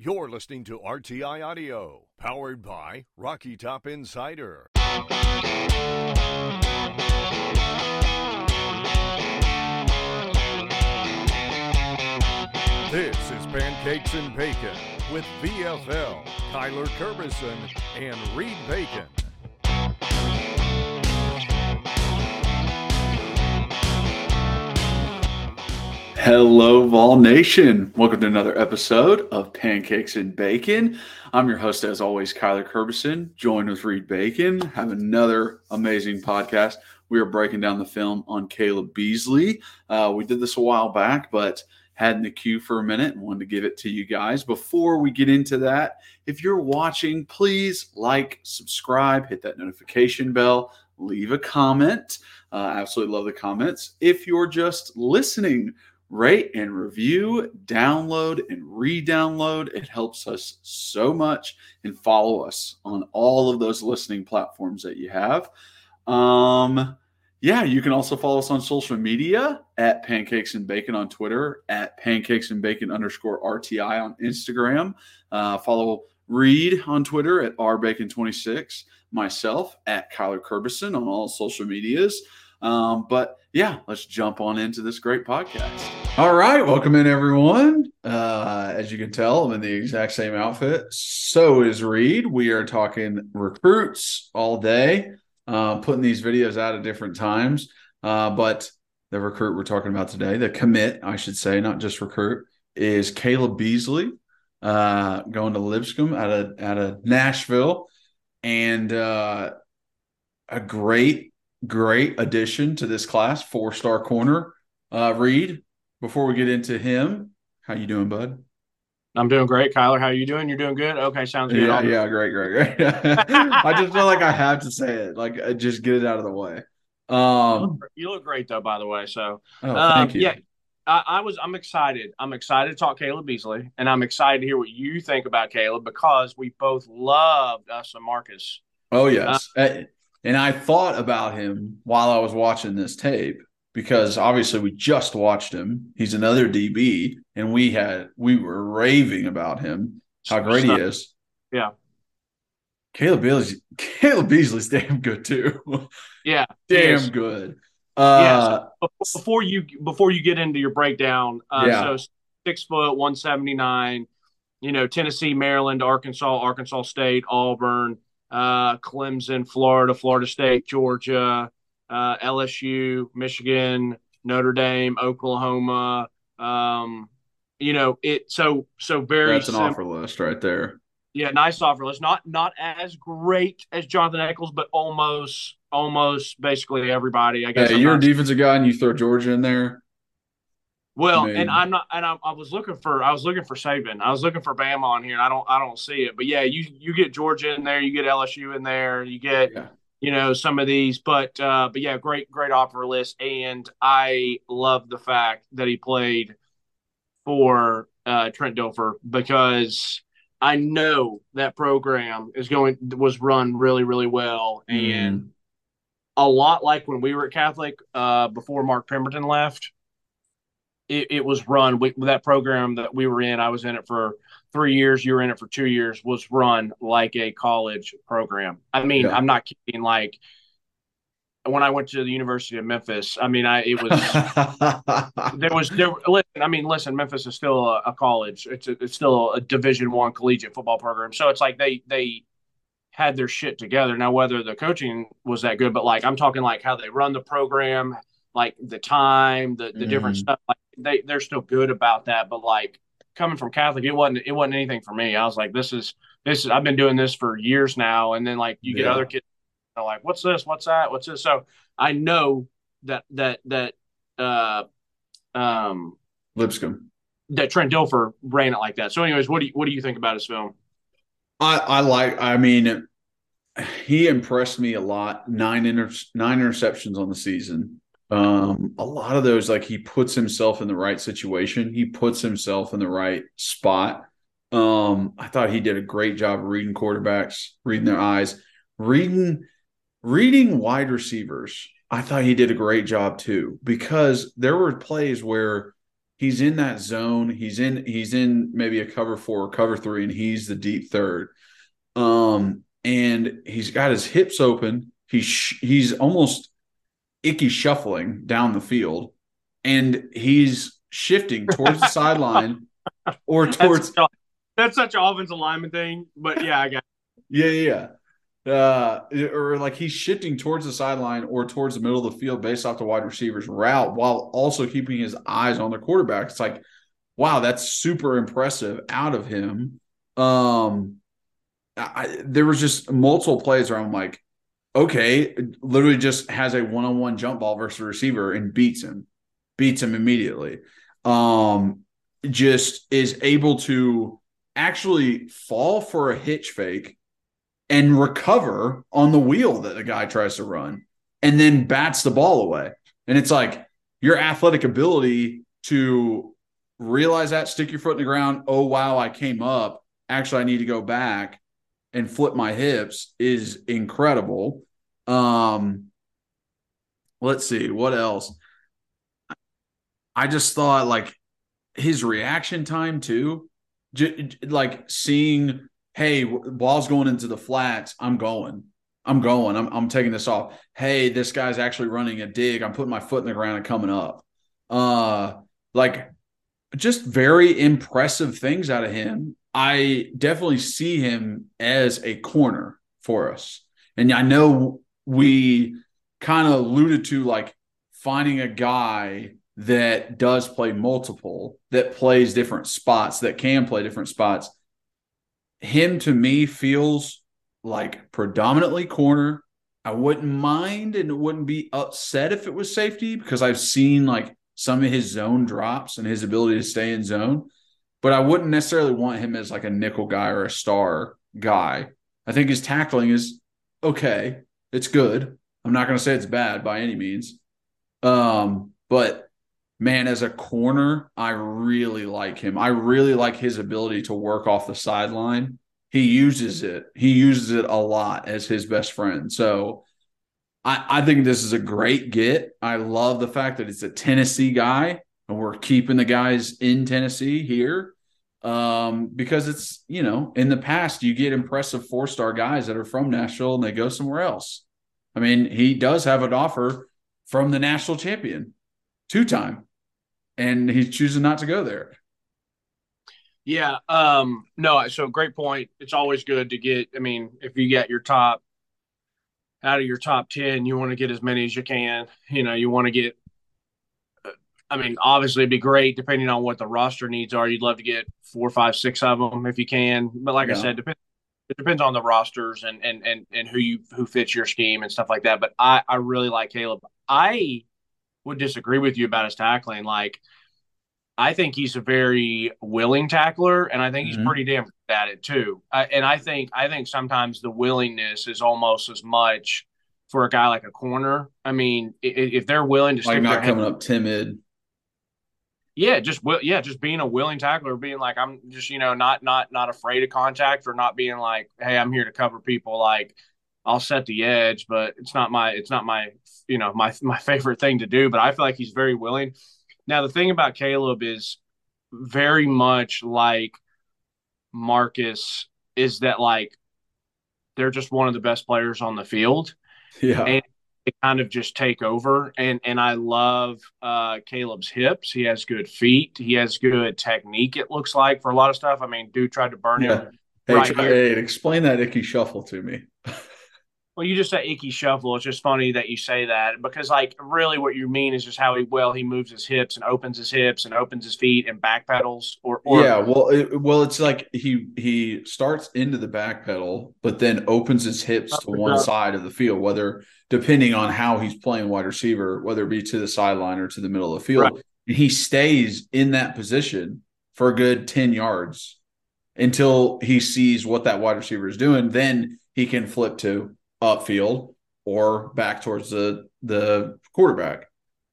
You're listening to RTI Audio, powered by Rocky Top Insider. This is Pancakes and Bacon with VFL, Kyler Kerbyson, and Reed Bacon. Hello, Vol Nation. Welcome to another episode of Pancakes and Bacon. I'm your host, as always, Kyler Kerbyson, joined with Reed Bacon. Have another amazing podcast. We are breaking down the film on Kaleb Beasley. Uh, we did this a while back, but had in the queue for a minute and wanted to give it to you guys. Before we get into that, if you're watching, please like, subscribe, hit that notification bell, leave a comment. Uh, absolutely love the comments. If you're just listening, rate and review, download and re download. It helps us so much. And follow us on all of those listening platforms that you have. Um, yeah, you can also follow us on social media at Pancakes and Bacon on Twitter, at Pancakes and Bacon underscore RTI on Instagram. Uh, follow Reed on Twitter at rbacon26, myself at Kyler Kerbyson on all social medias. Um, but yeah, let's jump on into this great podcast. All right, welcome in everyone. Uh, as you can tell, I'm in the exact same outfit. So is Reed. We are talking recruits all day uh, putting these videos out at different times. Uh, but the recruit we're talking about today, the commit, I should say, not just recruit, is Kaleb Beasley uh, going to Lipscomb out of out of Nashville, and uh, a great great addition to this class, four star corner. Uh, Reed, before we get into him, how you doing, bud? I'm doing great, Kyler. How are you doing? You're doing good. Okay, sounds good. Yeah, yeah, great, great, great. I just feel like I have to say it, like uh, just get it out of the way. Um, you look great though, by the way. So, oh, thank you. yeah, I, I, was. I'm excited. I'm excited to talk Kaleb Beasley, and I'm excited to hear what you think about Kaleb because we both loved us and Marcus. Oh yes, uh, and I thought about him while I was watching this tape because obviously we just watched him. He's another DB, and we had we were raving about him, how great he is. Yeah. Kaleb Beasley, Kaleb Beasley's damn good too. Yeah, damn good. Uh, yeah. So before you before you get into your breakdown, uh, yeah. so six foot, one seventy nine. You know, Tennessee, Maryland, Arkansas, Arkansas State, Auburn, uh, Clemson, Florida, Florida State, Georgia, uh, LSU, Michigan, Notre Dame, Oklahoma. Um, you know, it so so very. That's an simple. offer list right there. Yeah, nice offer list. Not not as great as Jonathan Eccles, but almost almost basically everybody. I guess. Hey, you're not, a defensive guy, and you throw Georgia in there. Well, and I'm not, and I, I, was looking for, I was looking for Saban. I was looking for Bama on here, and I don't, I don't see it. But yeah, you you get Georgia in there, you get LSU in there, you get yeah you know some of these but uh but yeah great great offer list and i love the fact that he played for uh trent dilfer because i know that program is going was run really really well mm. and a lot like when we were at catholic uh before mark pemberton left it, it was run with that program that we were in i was in it for three years, you were in it for two years, was run like a college program. I mean, yeah. I'm not kidding. Like when I went to the University of Memphis, I mean, I it was there was there. Listen, I mean, listen, Memphis is still a, a college. It's a, it's still a Division One collegiate football program. So it's like they they had their shit together. Now, whether the coaching was that good, but like I'm talking like how they run the program, like the time, the the mm. different stuff. Like they they're still good about that, but like coming from Catholic, it wasn't it wasn't anything for me. I was like, this is this is I've been doing this for years now, and then like you get yeah. other kids are like, what's this? What's that? What's this? So I know that that that uh um Lipscomb that Trent Dilfer ran it like that. So, anyways, what do you what do you think about his film? I I like. I mean, he impressed me a lot. Nine inter, nine interceptions on the season. Um, a lot of those, like he puts himself in the right situation, he puts himself in the right spot. Um, I thought he did a great job reading quarterbacks, reading their eyes, reading reading wide receivers. I thought he did a great job too because there were plays where he's in that zone. He's in he's in maybe a cover four or cover three, and he's the deep third. Um, and he's got his hips open. He's he's almost icky shuffling down the field, and he's shifting towards the sideline or towards. That's, that's such an offensive lineman thing, but yeah, I got. Yeah, yeah, uh, or like he's shifting towards the sideline or towards the middle of the field based off the wide receiver's route while also keeping his eyes on the quarterback. It's like, wow, that's super impressive out of him. Um, I, there was just multiple plays where I'm like, okay, literally just has a one on one jump ball versus receiver and beats him, beats him immediately. Um, just is able to actually fall for a hitch fake and recover on the wheel that the guy tries to run and then bats the ball away. And it's like your athletic ability to realize that, stick your foot in the ground. Oh, wow, I came up. Actually, I need to go back and flip my hips is incredible. Um, let's see what else. I just thought like his reaction time too, j- like seeing hey, ball's going into the flats. I'm going. I'm going. I'm, I'm taking this off. Hey, this guy's actually running a dig. I'm putting my foot in the ground and coming up. Uh, like just very impressive things out of him. I definitely see him as a corner for us. And I know we kind of alluded to like finding a guy that does play multiple, that plays different spots, that can play different spots him to me feels like predominantly corner. I wouldn't mind and wouldn't be upset if it was safety because I've seen like some of his zone drops and his ability to stay in zone, but I wouldn't necessarily want him as like a nickel guy or a star guy. I think his tackling is okay. It's good. I'm not going to say it's bad by any means. Um, but man, as a corner, I really like him. I really like his ability to work off the sideline. He uses it. He uses it a lot as his best friend. So I, I think this is a great get. I love the fact that it's a Tennessee guy and we're keeping the guys in Tennessee here. Um, because it's, you know, in the past you get impressive four-star guys that are from Nashville and they go somewhere else. I mean, he does have an offer from the national champion, two time and he's choosing not to go there. Yeah. Um, no, so great point. It's always good to get, I mean, if you get your top out of your top 10, you want to get as many as you can. You know, you want to get, I mean, obviously it'd be great depending on what the roster needs are. You'd love to get four, five, six of them if you can. But like yeah. I said, depends, it depends on the rosters and, and, and, and who you, who fits your scheme and stuff like that. But I, I really like Kaleb. I, would disagree with you about his tackling. Like, I think he's a very willing tackler, and I think he's mm-hmm. pretty damn good at it too. Uh, and I think I think sometimes the willingness is almost as much for a guy like a corner. I mean, if, if they're willing to like not coming up timid. Yeah, just will. yeah, just being a willing tackler, being like I'm just you know not not not afraid of contact or not being like, hey, I'm here to cover people. Like I'll set the edge, but it's not my it's not my you know my my favorite thing to do. But I feel like he's very willing. Now the thing about Kaleb is very much like Marcus is that like they're just one of the best players on the field. Yeah. And they kind of just take over. And and I love uh Kaleb's hips. He has good feet. He has good technique, it looks like, for a lot of stuff. I mean, dude tried to burn yeah. him. Hey, right try, hey, explain that icky shuffle to me. Well, you just said icky shuffle. It's just funny that you say that because, like, really, what you mean is just how he well he moves his hips and opens his hips and opens his feet and back pedals. Or, or yeah, well, it, well, it's like he he starts into the back pedal, but then opens his hips to one uh-huh. side of the field, whether depending on how he's playing wide receiver, whether it be to the sideline or to the middle of the field, right. and he stays in that position for a good ten yards until he sees what that wide receiver is doing. Then he can flip to upfield or back towards the the quarterback.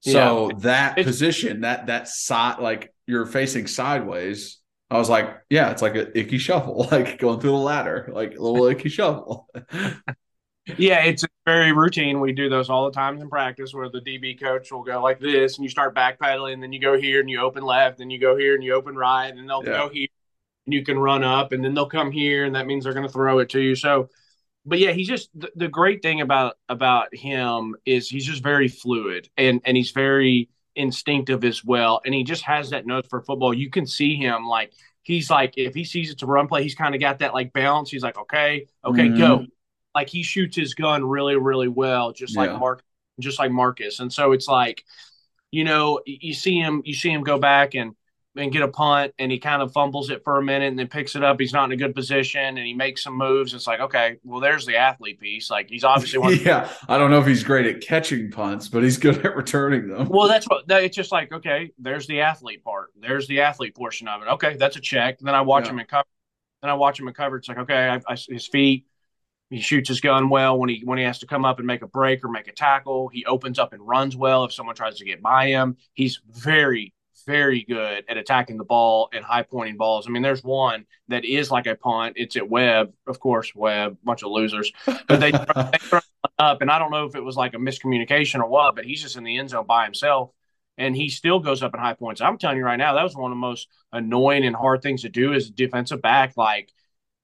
So yeah. that it's, position, that that side, like you're facing sideways. I was like, yeah, it's like an icky shuffle, like going through the ladder, like a little icky shuffle. Yeah, it's very routine. We do those all the times in practice where the DB coach will go like this and you start backpedaling, and then you go here and you open left, and you go here and you open right, and they'll yeah. go here and you can run up, and then they'll come here, and that means they're going to throw it to you. So, but yeah, he's just the, the great thing about about him is he's just very fluid and and he's very instinctive as well, and he just has that nose for football. You can see him like he's like if he sees it's a run play, he's kind of got that like bounce. He's like, okay, okay, mm-hmm. go like he shoots his gun really, really well, just like Mark, just like Marcus. And so it's like, you know, you see him, you see him go back and and get a punt, and he kind of fumbles it for a minute, and then picks it up. He's not in a good position, and he makes some moves. It's like, okay, well, there's the athlete piece. Like he's obviously one. yeah, I don't know if he's great at catching punts, but he's good at returning them. Well, that's what it's just like. Okay, there's the athlete part. There's the athlete portion of it. Okay, that's a check. Then I watch yeah. him in cover. Then I watch him in cover. It's like, okay, I, I, his feet he shoots his gun well when he when he has to come up and make a break or make a tackle. He opens up and runs well if someone tries to get by him. He's very very good at attacking the ball and high pointing balls. I mean, there's one that is like a punt. It's at Webb, of course. Webb, bunch of losers, but they, they throw up, and I don't know if it was like a miscommunication or what, but he's just in the end zone by himself, and he still goes up in high points. I'm telling you right now, that was one of the most annoying and hard things to do as a defensive back. Like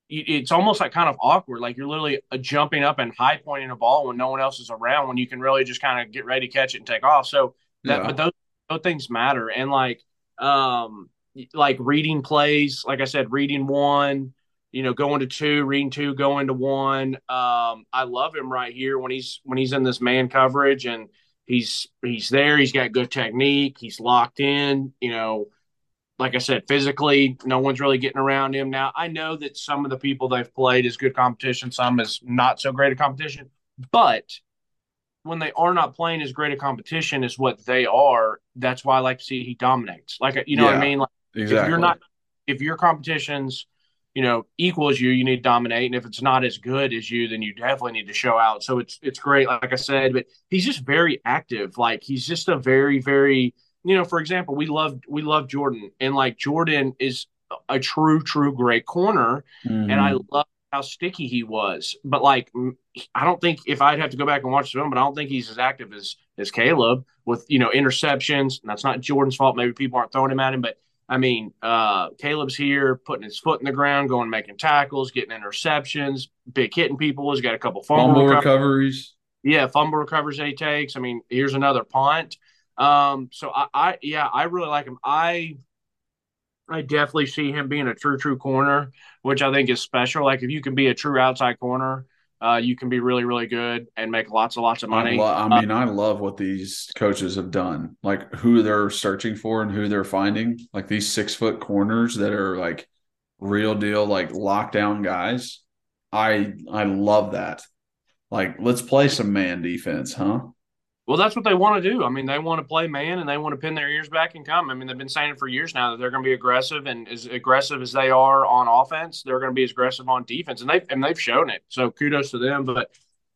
it's almost like kind of awkward. Like you're literally uh, jumping up and high pointing a ball when no one else is around, when you can really just kind of get ready to catch it and take off. So that, yeah. but those, those things matter. And like, um, like reading plays, like I said, reading one, you know, going to two, reading two, going to one. Um, I love him right here when he's when he's in this man coverage and he's he's there. He's got good technique. He's locked in. You know, like I said, physically, no one's really getting around him. Now, I know that some of the people they've played is good competition, some is not so great a competition, but when they are not playing as great a competition as what they are, that's why I like to see he dominates. Like, you know yeah, what I mean? Like, exactly. if you're not, if your competition's, you know, equals you, you need to dominate. And if it's not as good as you, then you definitely need to show out. So it's, it's great. Like I said, but he's just very active. Like he's just a very, very, you know, for example, we love we love Jordan, and like Jordan is a true, true great corner, mm-hmm. and I love how sticky he was. But like, I don't think if I'd have to go back and watch the film, but I don't think he's as active as as Kaleb with you know interceptions. And that's not Jordan's fault. Maybe people aren't throwing him at him, but I mean, uh, Kaleb's here putting his foot in the ground, going making tackles, getting interceptions, big hitting people. He's got a couple fumble, fumble recoveries. Yeah, fumble recovers he takes. I mean, here's another punt. Um, so I, I, yeah, I really like him. I, I definitely see him being a true, true corner, which I think is special. Like if you can be a true outside corner, uh, you can be really, really good and make lots and lots of money. I, lo- I mean, uh, I love what these coaches have done, like who they're searching for and who they're finding. Like these six foot corners that are like real deal, like lockdown guys. I I love that. Like, let's play some man defense, huh? Well, that's what they want to do. I mean, they want to play man and they want to pin their ears back and come. I mean, they've been saying it for years now that they're going to be aggressive and as aggressive as they are on offense, they're going to be as aggressive on defense, and they've and they've shown it. So kudos to them. But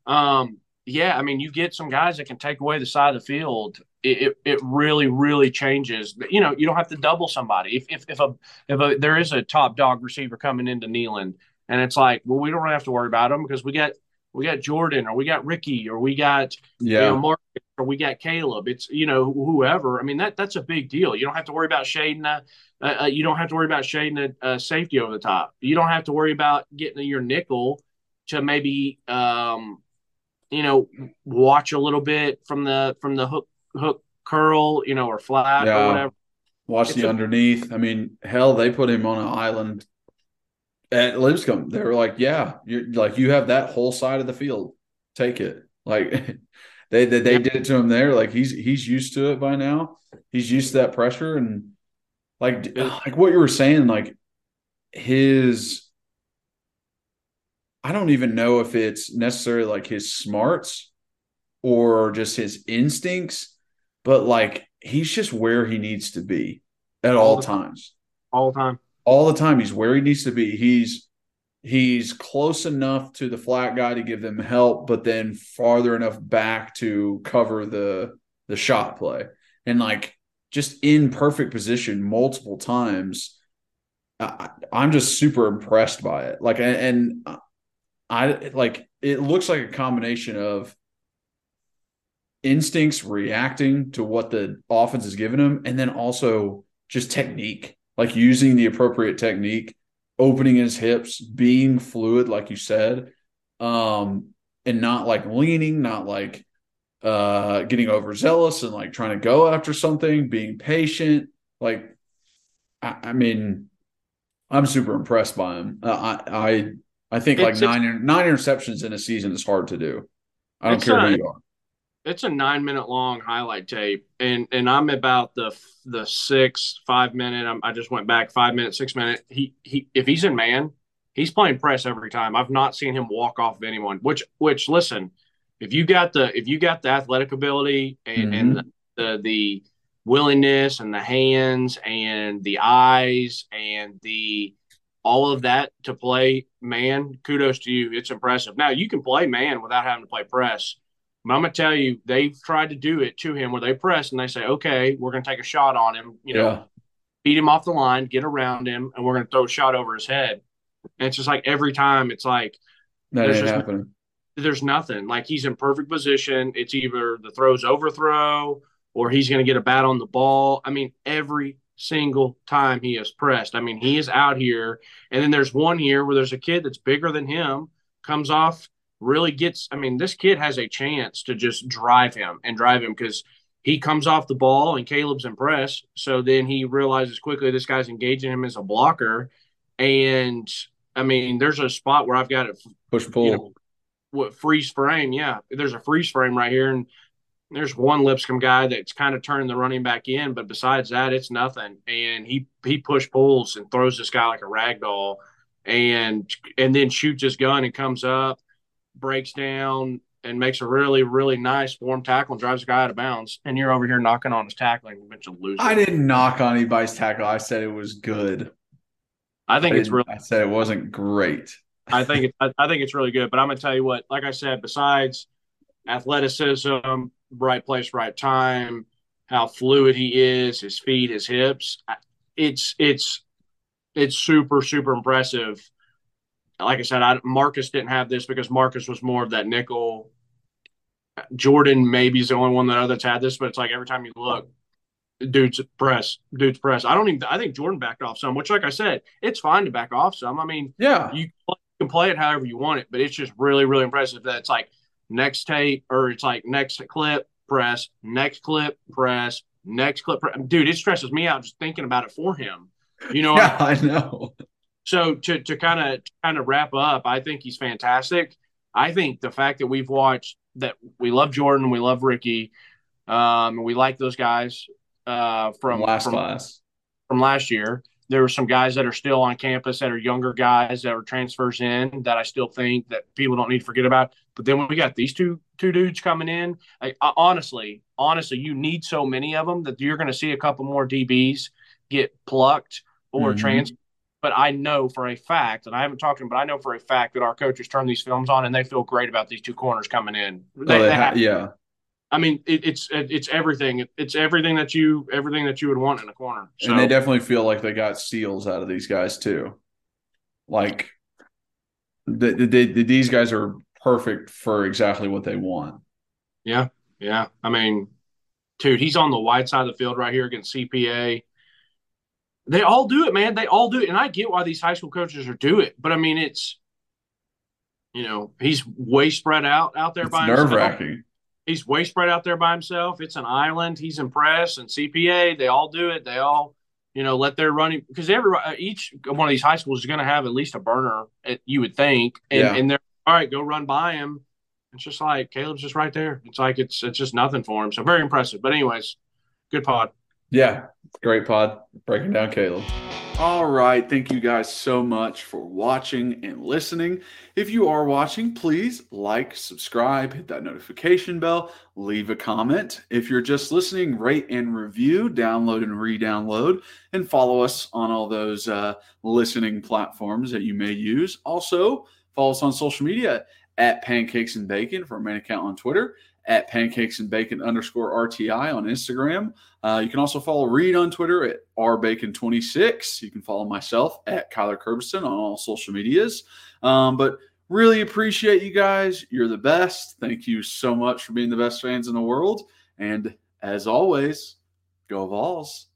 um, yeah, I mean, you get some guys that can take away the side of the field. It, it, it really really changes. You know, you don't have to double somebody. If if if a if a, there is a top dog receiver coming into Neyland, and it's like, well, we don't have to worry about them because we got we got Jordan or we got Ricky or we got yeah. you know, Mark or we got Kaleb. It's you know whoever. I mean that that's a big deal. You don't have to worry about shading. A, uh, you don't have to worry about shading a, a, safety over the top. You don't have to worry about getting your nickel to maybe um, you know watch a little bit from the from the hook hook curl you know or flat yeah. or whatever. Watch it's the a, underneath. I mean, hell, they put him on an island at Lipscomb. They were like, "Yeah, you're like you have that whole side of the field. Take it." Like they they, they did it to him there. Like he's he's used to it by now. He's used to that pressure and like like what you were saying. Like his, I don't even know if it's necessarily like his smarts or just his instincts, but like he's just where he needs to be at all, all times. All time. All the time. He's where he needs to be. He's he's close enough to the flat guy to give them help, but then farther enough back to cover the the shot play. And like just in perfect position multiple times. I, am just super impressed by it. Like, and, and I like it looks like a combination of instincts reacting to what the offense is giving him, and then also just technique, like using the appropriate technique, opening his hips, being fluid, like you said, um, and not like leaning, not like uh getting overzealous and like trying to go after something, being patient. Like, I, I mean, I'm super impressed by him. Uh, I I I think it's, like nine nine interceptions in a season is hard to do. I don't care who you are it's a nine minute long highlight tape and and i'm about the the six five minute I'm, i just went back five minute six minute. He he if he's in man he's playing press every time. I've not seen him walk off of anyone which which listen if you got the if you got the athletic ability and, mm-hmm. and the, the the willingness and the hands and the eyes and the all of that to play man kudos to you. It's impressive. Now you can play man without having to play press I'm gonna tell you, they've tried to do it to him where they press and they say, "Okay, we're gonna take a shot on him," you know, yeah. beat him off the line, get around him, and we're gonna throw a shot over his head. And it's just like every time, it's like that there's happening. There's nothing. Like he's in perfect position. It's either the throw's overthrow or he's gonna get a bat on the ball. I mean, every single time he is pressed. I mean, he is out here, and then there's one here where there's a kid that's bigger than him comes off really gets. I mean, this kid has a chance to just drive him and drive him because he comes off the ball and Kaleb's impressed. So then he realizes quickly this guy's engaging him as a blocker. And I mean, there's a spot where I've got it push pull. You know, what freeze frame? Yeah, there's a freeze frame right here, and there's one Lipscomb guy that's kind of turning the running back in, but besides that, it's nothing. And he he push pulls and throws this guy like a rag doll, and and then shoots his gun and comes up breaks down and makes a really, really nice form tackle and drives a guy out of bounds. And you're over here knocking on his tackling, a bunch of losers. I didn't knock on anybody's tackle. I said it was good. I think I it's really. I said it wasn't great. I think it, I, I think it's really good. But I'm gonna tell you what. Like I said, besides athleticism, right place, right time, how fluid he is, his feet, his hips, it's it's it's super super impressive like I said, I, Marcus didn't have this because Marcus was more of that nickel. Jordan maybe is the only one that others had this, but it's like every time you look, dude's press, dude's press. I don't even. I think Jordan backed off some, which, like I said, it's fine to back off some. I mean, yeah, you can play it however you want it, but it's just really, really impressive that it's like next tape or it's like next clip press, next clip press, next clip. Press. Dude, it stresses me out just thinking about it for him. You know, yeah, I know. So to to kind of kind of wrap up, I think he's fantastic. I think the fact that we've watched that we love Jordan, we love Ricky, um, we like those guys uh, from, from last from, class from last year. There were some guys that are still on campus that are younger guys that are transfers in that I still think that people don't need to forget about. But then when we got these two two dudes coming in, I, I, honestly, honestly, you need so many of them that you're going to see a couple more DBs get plucked or mm-hmm. transferred but I know for a fact, and I haven't talked to him, but I know for a fact that our coaches turn these films on and they feel great about these two corners coming in. They, oh, they ha- yeah. I mean, it, it's it's everything. It's everything that you everything that you would want in a corner. So, and they definitely feel like they got steals out of these guys too. Like, the, the, the, these guys are perfect for exactly what they want. Yeah, yeah. I mean, dude, he's on the wide side of the field right here against CPA. They all do it, man. They all do it, and I get why these high school coaches are do it. But I mean, it's you know he's way spread out out there it's by nerve wracking. He's way spread out there by himself. It's an island. He's impressed, and CPA they all do it. They all you know let their running because every uh, each one of these high schools is going to have at least a burner. Uh, you would think, and, yeah. and they're all right. Go run by him. It's just like Kaleb's just right there. It's like it's it's just nothing for him. So very impressive. But anyways, good pod. Yeah, great pod breaking down Kaleb. All right. Thank you guys so much for watching and listening. If you are watching, please like, subscribe, hit that notification bell, leave a comment. If you're just listening, rate and review, download and re download, and follow us on all those uh, listening platforms that you may use. Also, follow us on social media at Pancakes and Bacon for our main account on Twitter at pancakes and bacon underscore RTI on Instagram. Uh, you can also follow Reed on Twitter at rbacon26. You can follow myself at Kyler Kerbyson on all social medias. Um, but Really appreciate you guys. You're the best. Thank you so much for being the best fans in the world. And as always, go Vols.